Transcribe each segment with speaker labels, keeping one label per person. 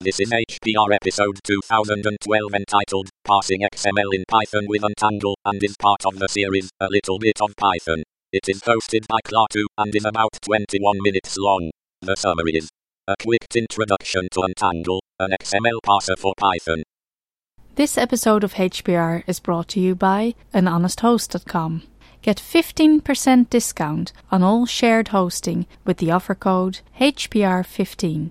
Speaker 1: This is HPR episode 2012 entitled Parsing XML in Python with Untangle and is part of the series A Little Bit of Python. It is hosted by Klaatu and is about 21 minutes long. The summary is a quick introduction to Untangle, an XML parser for Python.
Speaker 2: This episode of HPR is brought to you by anhonesthost.com. Get 15% discount on all shared hosting with the offer code HPR15.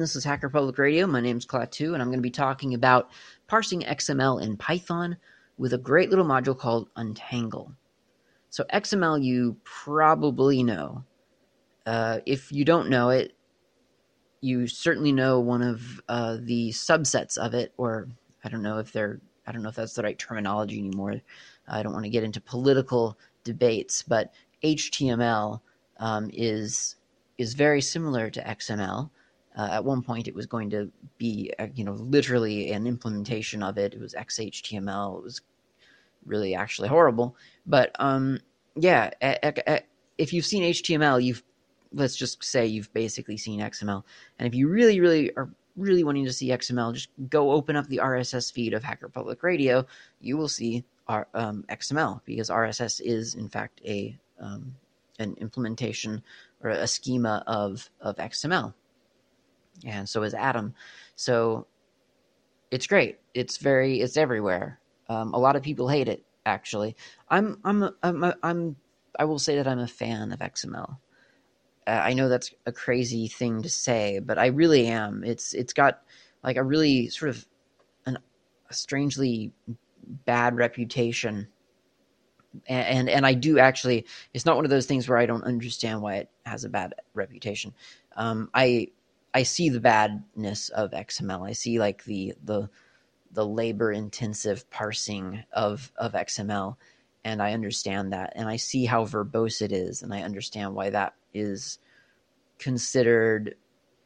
Speaker 3: this is Hacker Public Radio. My name is Klaatu, and I'm going to be talking about parsing XML in Python with a great little module called Untangle. So XML you probably know. Uh, if you don't know it, you certainly know one of uh, the subsets of it, or I don't know if they're I don't know if that's the right terminology anymore. I don't want to get into political debates, but HTML um, is is very similar to XML. Uh, at one point, it was going to be, uh, you know, literally an implementation of it. It was XHTML. It was really actually horrible. But um, yeah, if you've seen HTML, you've let's just say you've basically seen XML. And if you really, really are really wanting to see XML, just go open up the RSS feed of Hacker Public Radio. You will see our, um, XML because RSS is in fact a um, an implementation or a schema of of XML and so is Atom. So it's great. It's very it's everywhere. Um, a lot of people hate it. Actually, I'm I'm I'm I'm I will say that I'm a fan of XML. Uh, I know that's a crazy thing to say, but I really am. It's it's got like a really sort of an, a strangely bad reputation. And, and and I do actually. It's not one of those things where I don't understand why it has a bad reputation. Um, I I see the badness of XML. I see like the the the labor intensive parsing of of XML and I understand that and I see how verbose it is and I understand why that is considered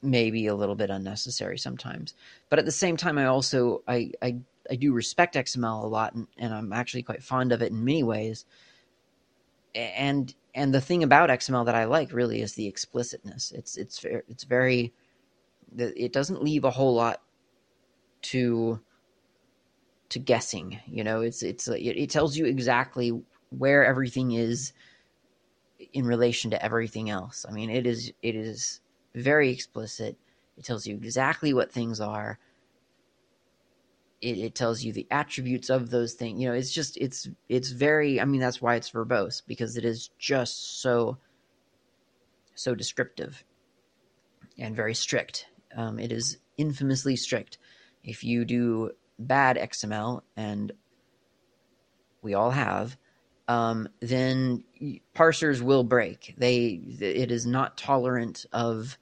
Speaker 3: maybe a little bit unnecessary sometimes. But at the same time I also I I, I do respect XML a lot and, and I'm actually quite fond of it in many ways. And and the thing about XML that I like really is the explicitness. It's it's it's very it doesn't leave a whole lot to to guessing you know? It's it's it, tells you exactly where everything is in relation to everything else. I mean it is it is very explicit. It tells you exactly what things are. It, it tells you the attributes of those things. You know it's just it's it's very i mean that's why it's verbose because it is just so so descriptive and very strict um, it is infamously strict. If you do bad XML, and we all have, um, then parsers will break. They it is not tolerant of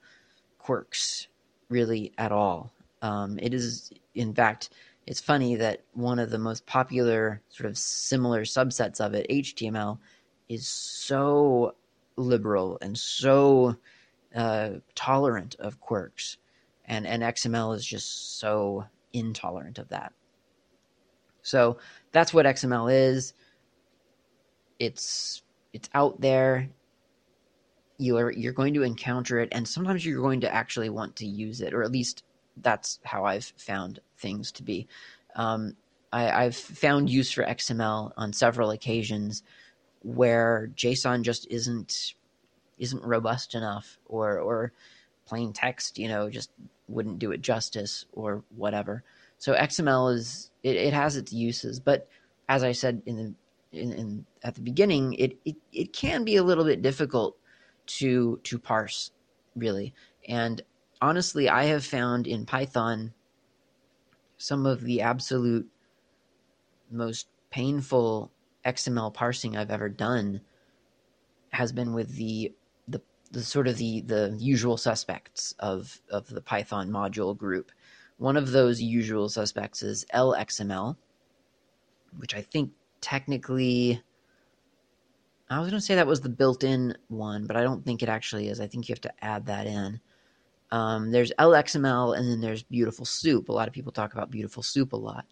Speaker 3: quirks really at all. Um, it is in fact it's funny that one of the most popular sort of similar subsets of it, HTML, is so liberal and so uh, tolerant of quirks and and XML is just so intolerant of that. So that's what XML is. It's it's out there. You're you're going to encounter it, and sometimes you're going to actually want to use it, or at least that's how I've found things to be. Um, I, I've found use for XML on several occasions where JSON just isn't isn't robust enough, or or plain text, you know, just wouldn't do it justice or whatever. So XML is it, it has its uses, but as I said in the in, in at the beginning, it, it it can be a little bit difficult to to parse really. And honestly, I have found in Python some of the absolute most painful XML parsing I've ever done has been with the the, sort of the the usual suspects of of the Python module group. One of those usual suspects is LXML, which I think technically I was going to say that was the built-in one, but I don't think it actually is. I think you have to add that in. Um, there's LXML, and then there's Beautiful Soup. A lot of people talk about Beautiful Soup a lot,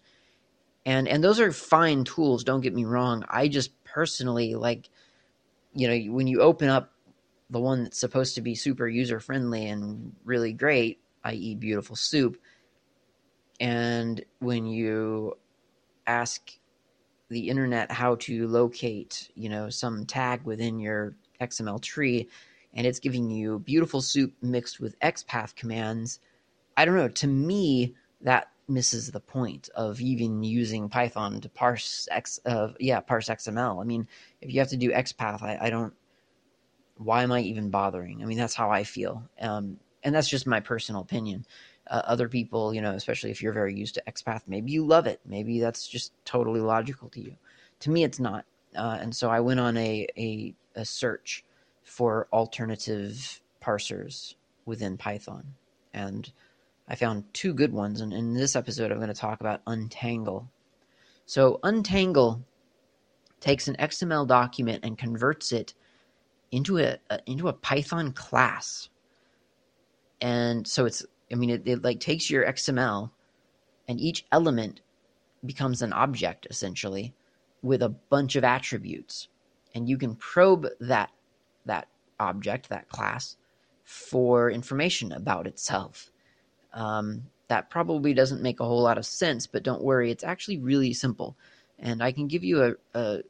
Speaker 3: and and those are fine tools. Don't get me wrong. I just personally like, you know, when you open up the one that's supposed to be super user friendly and really great, i.e., Beautiful Soup, and when you ask the internet how to locate, you know, some tag within your XML tree, and it's giving you beautiful soup mixed with XPath commands. I don't know. To me, that misses the point of even using Python to parse X. Uh, yeah, parse XML. I mean, if you have to do XPath, I, I don't. Why am I even bothering? I mean, that's how I feel, um, and that's just my personal opinion. Uh, other people, you know, especially if you're very used to XPath, maybe you love it. Maybe that's just totally logical to you. To me, it's not. Uh, and so I went on a, a, a search for alternative parsers within Python. And I found two good ones. And in this episode, I'm going to talk about Untangle. So, Untangle takes an XML document and converts it into a, a into a Python class. And so it's I mean, it, it like takes your XML, and each element becomes an object essentially with a bunch of attributes, and you can probe that that object, that class, for information about itself. Um, that probably doesn't make a whole lot of sense, but don't worry, it's actually really simple. And I can give you a, a,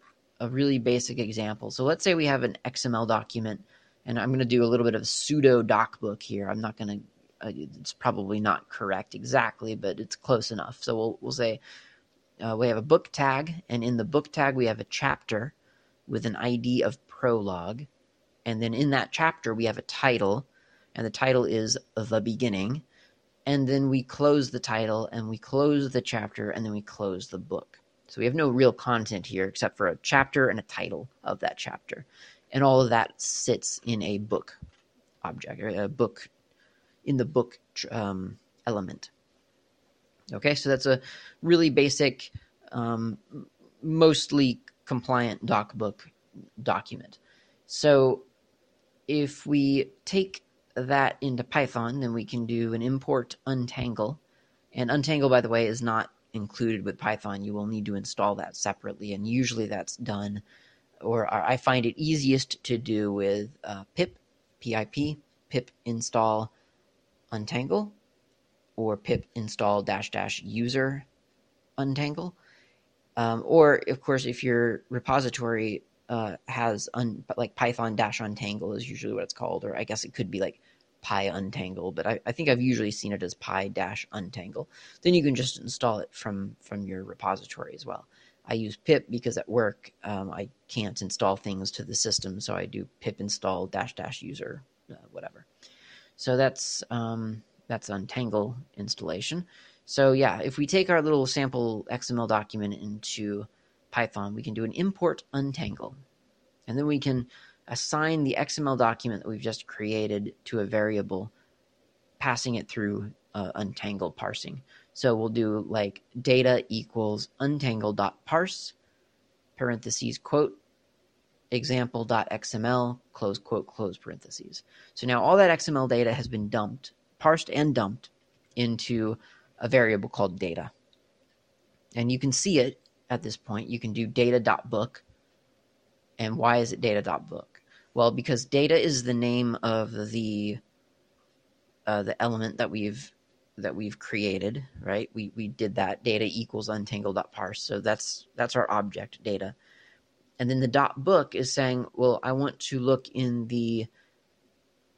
Speaker 3: a really basic example. So let's say we have an XML document, and I'm going to do a little bit of pseudo docbook here. I'm not going to uh, it's probably not correct exactly, but it's close enough. So we'll we'll say uh, we have a book tag, and in the book tag we have a chapter with an ID of prologue, and then in that chapter we have a title, and the title is the beginning, and then we close the title, and we close the chapter, and then we close the book. So we have no real content here except for a chapter and a title of that chapter, and all of that sits in a book object or a book in the book um, element. Okay, so that's a really basic, um, mostly compliant docbook document. So if we take that into Python, then we can do an import untangle. And untangle, by the way, is not included with Python. You will need to install that separately, and usually that's done, or I find it easiest to do with uh, pip, pip, pip install untangle or pip install dash dash user untangle. Um, or, of course, if your repository uh, has un, like Python dash untangle is usually what it's called, or I guess it could be like py untangle, but I, I think I've usually seen it as py dash untangle. Then you can just install it from from your repository as well. I use pip because at work um, I can't install things to the system, so I do pip install dash dash user uh, whatever. So that's um, that's Untangle installation. So yeah, if we take our little sample XML document into Python, we can do an import untangle. And then we can assign the XML document that we've just created to a variable, passing it through uh, untangle parsing. So we'll do like data equals untangle.parse, parentheses, quote, example.xml, close quote, close parentheses. So now all that XML data has been dumped, parsed and dumped into a variable called data. And you can see it at this point. You can do data.book. And why is it data.book? Well, because data is the name of the uh, the element that we've that we've created, right? We we did that data equals untangle.parse. So that's that's our object data. And then the dot book is saying, well, I want to look in the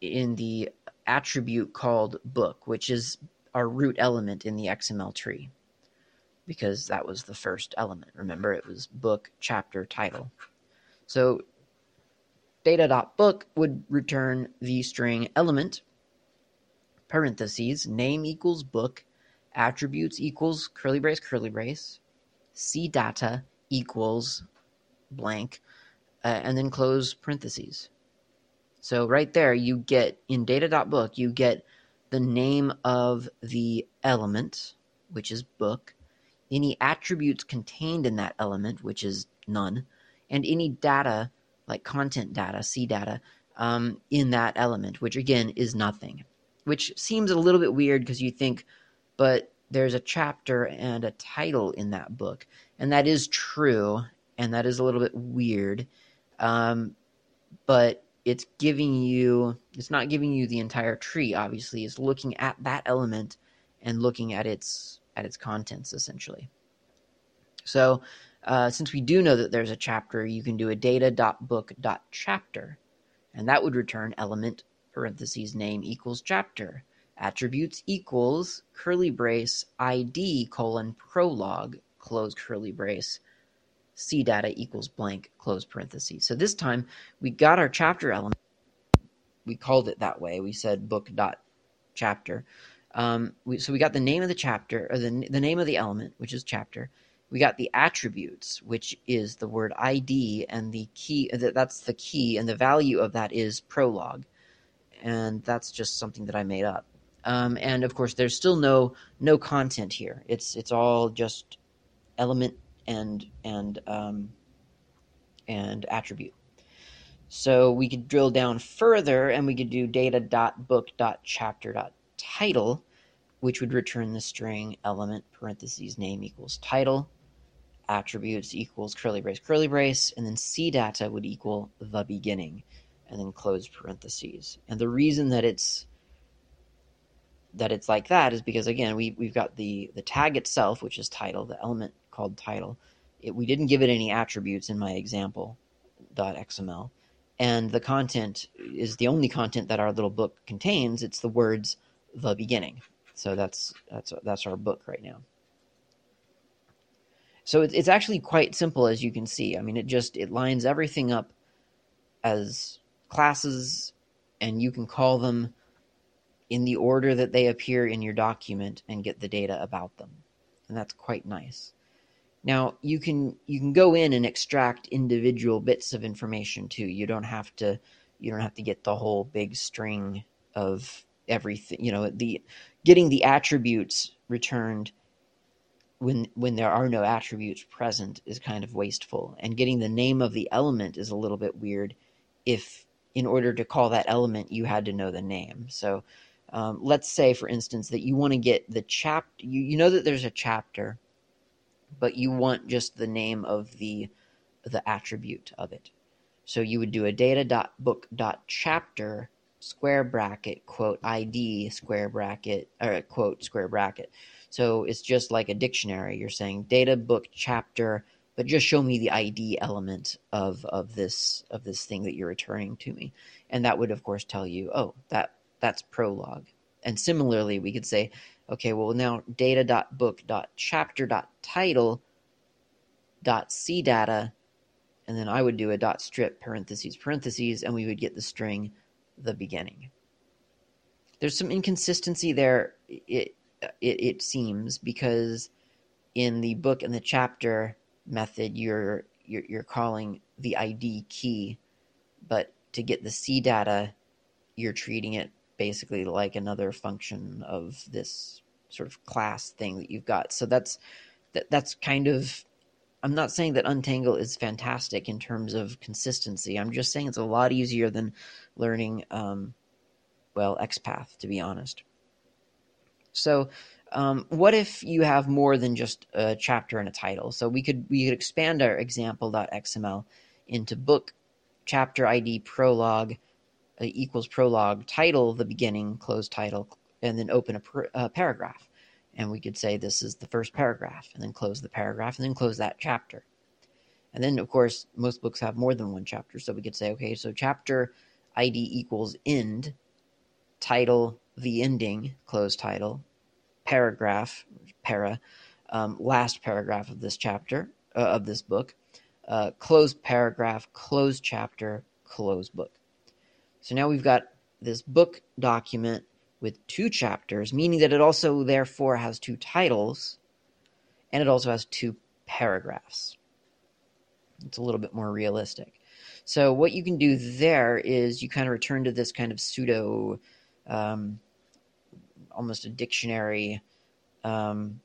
Speaker 3: in the attribute called book, which is our root element in the XML tree, because that was the first element. Remember, it was book, chapter, title. So data.book would return the string element, parentheses, name equals book, attributes equals curly brace, curly brace, C data equals blank, uh, and then close parentheses. So right there, you get in data.book, you get the name of the element, which is book, any attributes contained in that element, which is none, and any data, like content data, C data, um, in that element, which again is nothing. Which seems a little bit weird because you think, but there's a chapter and a title in that book. And that is true, and that is a little bit weird. Um, but it's giving you it's not giving you the entire tree obviously it's looking at that element and looking at its at its contents essentially so uh, since we do know that there's a chapter you can do a data.book.chapter and that would return element parentheses name equals chapter attributes equals curly brace id colon prologue close curly brace C data equals blank, close parentheses. So this time we got our chapter element. We called it that way. We said book dot chapter. Um, we, so we got the name of the chapter, or the, the name of the element, which is chapter. We got the attributes, which is the word ID, and the key, that's the key, and the value of that is prologue. And that's just something that I made up. Um, and of course, there's still no no content here. It's it's all just element and and um, and attribute. So we could drill down further and we could do data.book.chapter.title, which would return the string element parentheses name equals title, attributes equals curly brace curly brace, and then C data would equal the beginning, and then close parentheses. And the reason that it's that it's like that is because again we we've got the the tag itself, which is title, the element called title. It, we didn't give it any attributes in my example dot .xml, and the content is the only content that our little book contains. It's the words the beginning. So that's that's that's our book right now. So it's it's actually quite simple as you can see. I mean, it just it lines everything up as classes, and you can call them in the order that they appear in your document and get the data about them, and that's quite nice. Now you can you can go in and extract individual bits of information too. You don't have to you don't have to get the whole big string of everything. You know the getting the attributes returned when when there are no attributes present is kind of wasteful, and getting the name of the element is a little bit weird. If in order to call that element you had to know the name, so. Um, let's say, for instance, that you want to get the chapter. You, you know that there's a chapter but you want just the name of the the attribute of it. So you would do a data.book.chapter square bracket quote ID square bracket or quote square bracket. So it's just like a dictionary. You're saying data book chapter, but just show me the ID element of of this of this thing that you're returning to me. And that would of course tell you, oh, that that's prologue. And similarly, we could say Okay, well now data.book.chapter.title.cdata, and then I would do a dot strip parentheses parentheses, and we would get the string the beginning. There's some inconsistency there, it, it, it seems, because in the book and the chapter method, you're, you're, you're calling the ID key, but to get the C data, you're treating it basically like another function of this sort of class thing that you've got. So that's that that's kind of I'm not saying that Untangle is fantastic in terms of consistency. I'm just saying it's a lot easier than learning um, well XPath to be honest. So um, what if you have more than just a chapter and a title? So we could we could expand our example.xml into book chapter ID prologue uh, equals prologue title the beginning close title and then open a, a paragraph and we could say this is the first paragraph and then close the paragraph and then close that chapter. And then of course most books have more than one chapter so we could say okay so chapter id equals end title the ending close title paragraph para um, last paragraph of this chapter uh, of this book uh, close paragraph close chapter close book. So now we've got this book document with two chapters, meaning that it also therefore has two titles and it also has two paragraphs. It's a little bit more realistic. So what you can do there is you kind of return to this kind of pseudo, um, almost a dictionary um,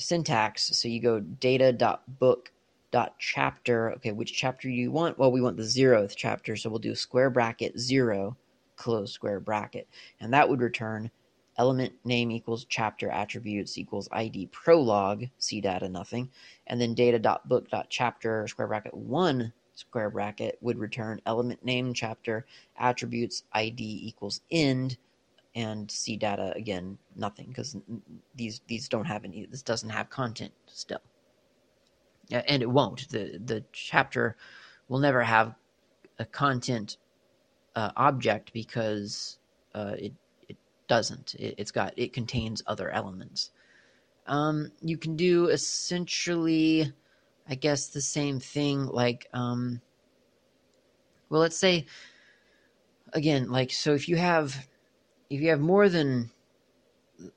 Speaker 3: syntax. So you go data.book.chapter. Okay, which chapter do you want? Well, we want the zeroth chapter, so we'll do square bracket zero, close square bracket. And that would return element name equals chapter attributes equals ID prologue, C data nothing. And then data.book.chapter square bracket one square bracket would return element name chapter attributes ID equals end and C data again nothing because these these don't have any this doesn't have content still and it won't the the chapter will never have a content uh, object because uh, it it doesn't. It, has got it contains other elements. Um, you can do essentially i guess the same thing like um, well let's say again like so if you have if you have more than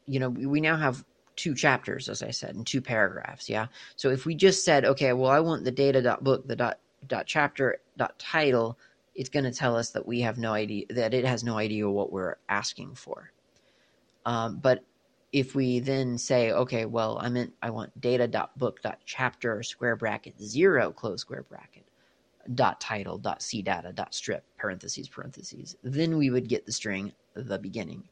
Speaker 3: you know we now have two chapters as i said and two paragraphs yeah? So if we just said okay well i want the data dot book the dot dot chapter dot title it's going to tell us that we have no idea that it has no idea what we're asking for um, but if we then say okay well i meant i want data dot book dot chapter square bracket zero close square bracket dot title dot c data dot strip parentheses parentheses then we would get the string the beginning.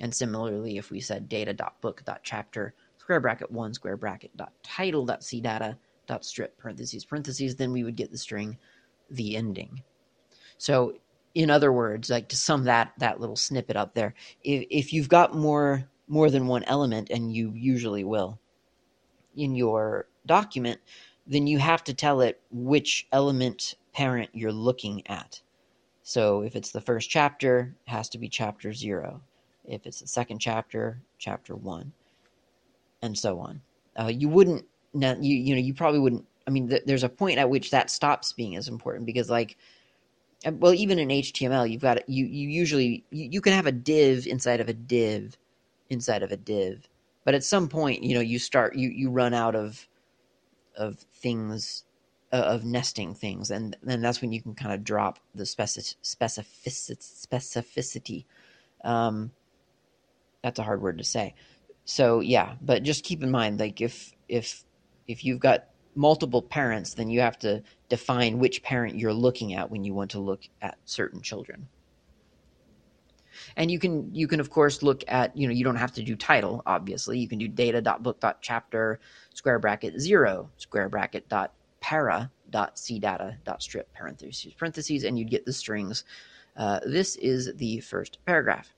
Speaker 3: And similarly, if we said data.book.chapter square bracket 1 square bracket dot title dot c data dot strip parentheses parentheses, then we would get the string the ending. So in other words, like to sum that that little snippet up there, if, if you've got more more than one element, and you usually will in your document, then you have to tell it which element parent you're looking at. So if it's the first chapter, it has to be chapter zero. If it's the second chapter, chapter one, and so on. Uh, you wouldn't, you you know, you probably wouldn't. I mean, th- there's a point at which that stops being as important because, like, well, even in HTML, you've got you you usually you, you can have a div inside of a div inside of a div, but at some point, you know, you start you you run out of of things uh, of nesting things, and then that's when you can kind of drop the specific, specificity. Um, that's a hard word to say. So yeah, but just keep in mind, like if if if you've got multiple parents, then you have to define which parent you're looking at when you want to look at certain children. And you can you can of course look at you know you don't have to do title obviously you can do data.book.chapter square bracket zero square bracket dot para.cdata.strip parentheses parentheses, and you'd get the strings. Uh, this is the first paragraph.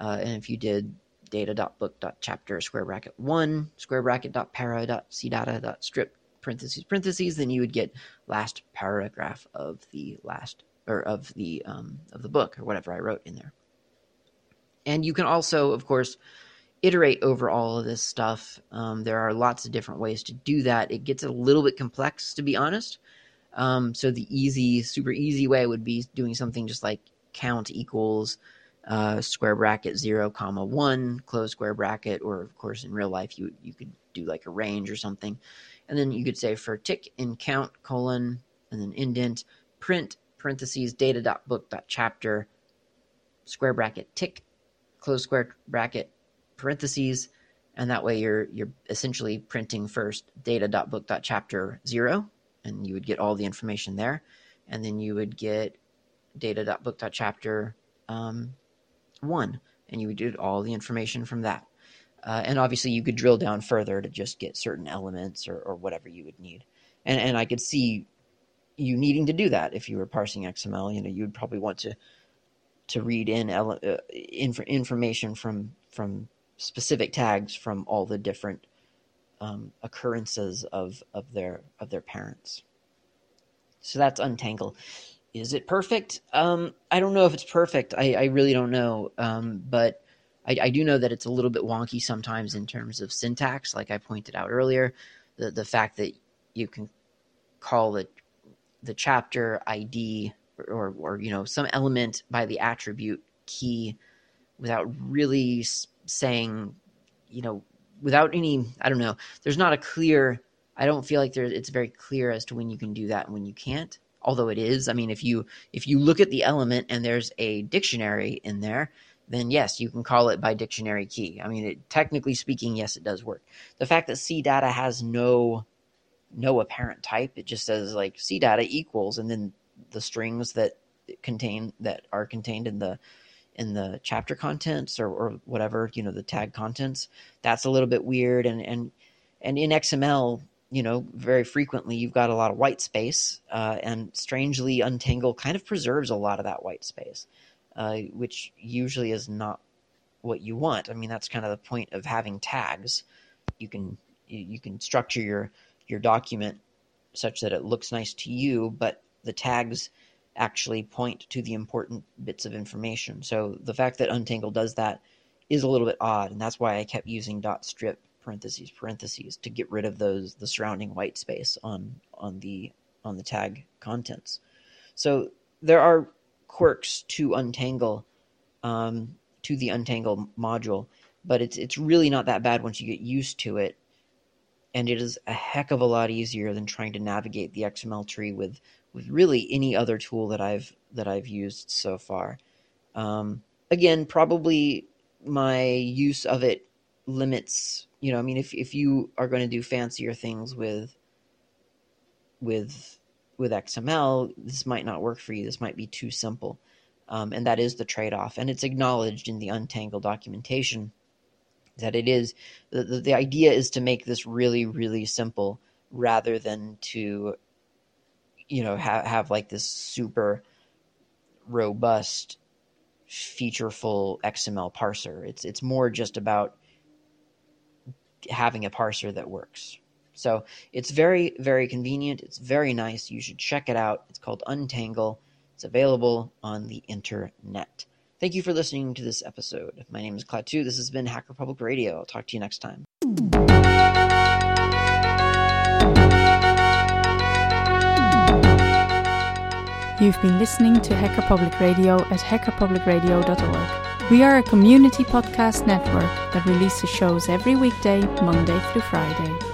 Speaker 3: Uh, and if you did data.book.chapter square bracket 1 square bracket dot para dot cdata dot strip parentheses parentheses then you would get last paragraph of the last or of the um, of the book or whatever I wrote in there. And you can also, of course, iterate over all of this stuff. Um, there are lots of different ways to do that. It gets a little bit complex, to be honest. Um, so the easy, super easy way would be doing something just like count equals uh, square bracket zero comma one close square bracket, or of course in real life you you could do like a range or something, and then you could say for tick in count colon and then indent print parentheses data dot book dot chapter square bracket tick close square bracket parentheses, and that way you're you're essentially printing first data dot book dot chapter zero, and you would get all the information there, and then you would get data.book.chapter um, one, and you would get all the information from that. Uh, and obviously, you could drill down further to just get certain elements or, or whatever you would need. And and I could see you needing to do that if you were parsing XML. You know, you would probably want to to read in ele- uh, inf- information from from specific tags from all the different um, occurrences of of their of their parents. So that's untangle. Is it perfect? Um, I don't know if it's perfect. I, I really don't know. Um, but I, I, do know that it's a little bit wonky sometimes in terms of syntax, like I pointed out earlier. The the fact that you can call it the chapter ID or, or, you know some element by the attribute key without really saying, you know, without any, I don't know, there's not a clear, I don't feel like there, it's very clear as to when you can do that and when you can't. Although it is, I mean, if you if you look at the element and there's a dictionary in there, then yes, you can call it by dictionary key. I mean, it, technically speaking, yes, it does work. The fact that C data has no no apparent type, it just says like C data equals, and then the strings that contain that are contained in the in the chapter contents or, or whatever you know the tag contents that's a little bit weird and and and in xml you know very frequently you've got a lot of white space uh, and strangely untangle kind of preserves a lot of that white space uh, which usually is not what you want i mean that's kind of the point of having tags you can you can structure your your document such that it looks nice to you but the tags actually point to the important bits of information. So the fact that Untangle does that is a little bit odd, and that's why I kept using dot strip parentheses parentheses to get rid of those the surrounding white space on on the on the tag contents. So there are quirks to Untangle um, to the Untangle module, but it's it's really not that bad once you get used to it. And it is a heck of a lot easier than trying to navigate the XML tree with with really any other tool that I've that I've used so far. Um, again, probably my use of it limits. You know, I mean, if if you are going to do fancier things with with with XML, this might not work for you. This might be too simple, um, and that is the trade off. And it's acknowledged in the Untangle documentation that it is the, the, the idea is to make this really really simple rather than to you know have have like this super robust featureful XML parser. It's it's more just about having a parser that works. So it's very very convenient. It's very nice. You should check it out. It's called Untangle. It's available on the internet. Thank you for listening to this episode. My name is Klaatu. This has been Hacker Public Radio. I'll talk to you next time.
Speaker 2: You've been listening to Hacker Public Radio at hackerpublicradio.org. We are a community podcast network that releases shows every weekday, Monday through Friday.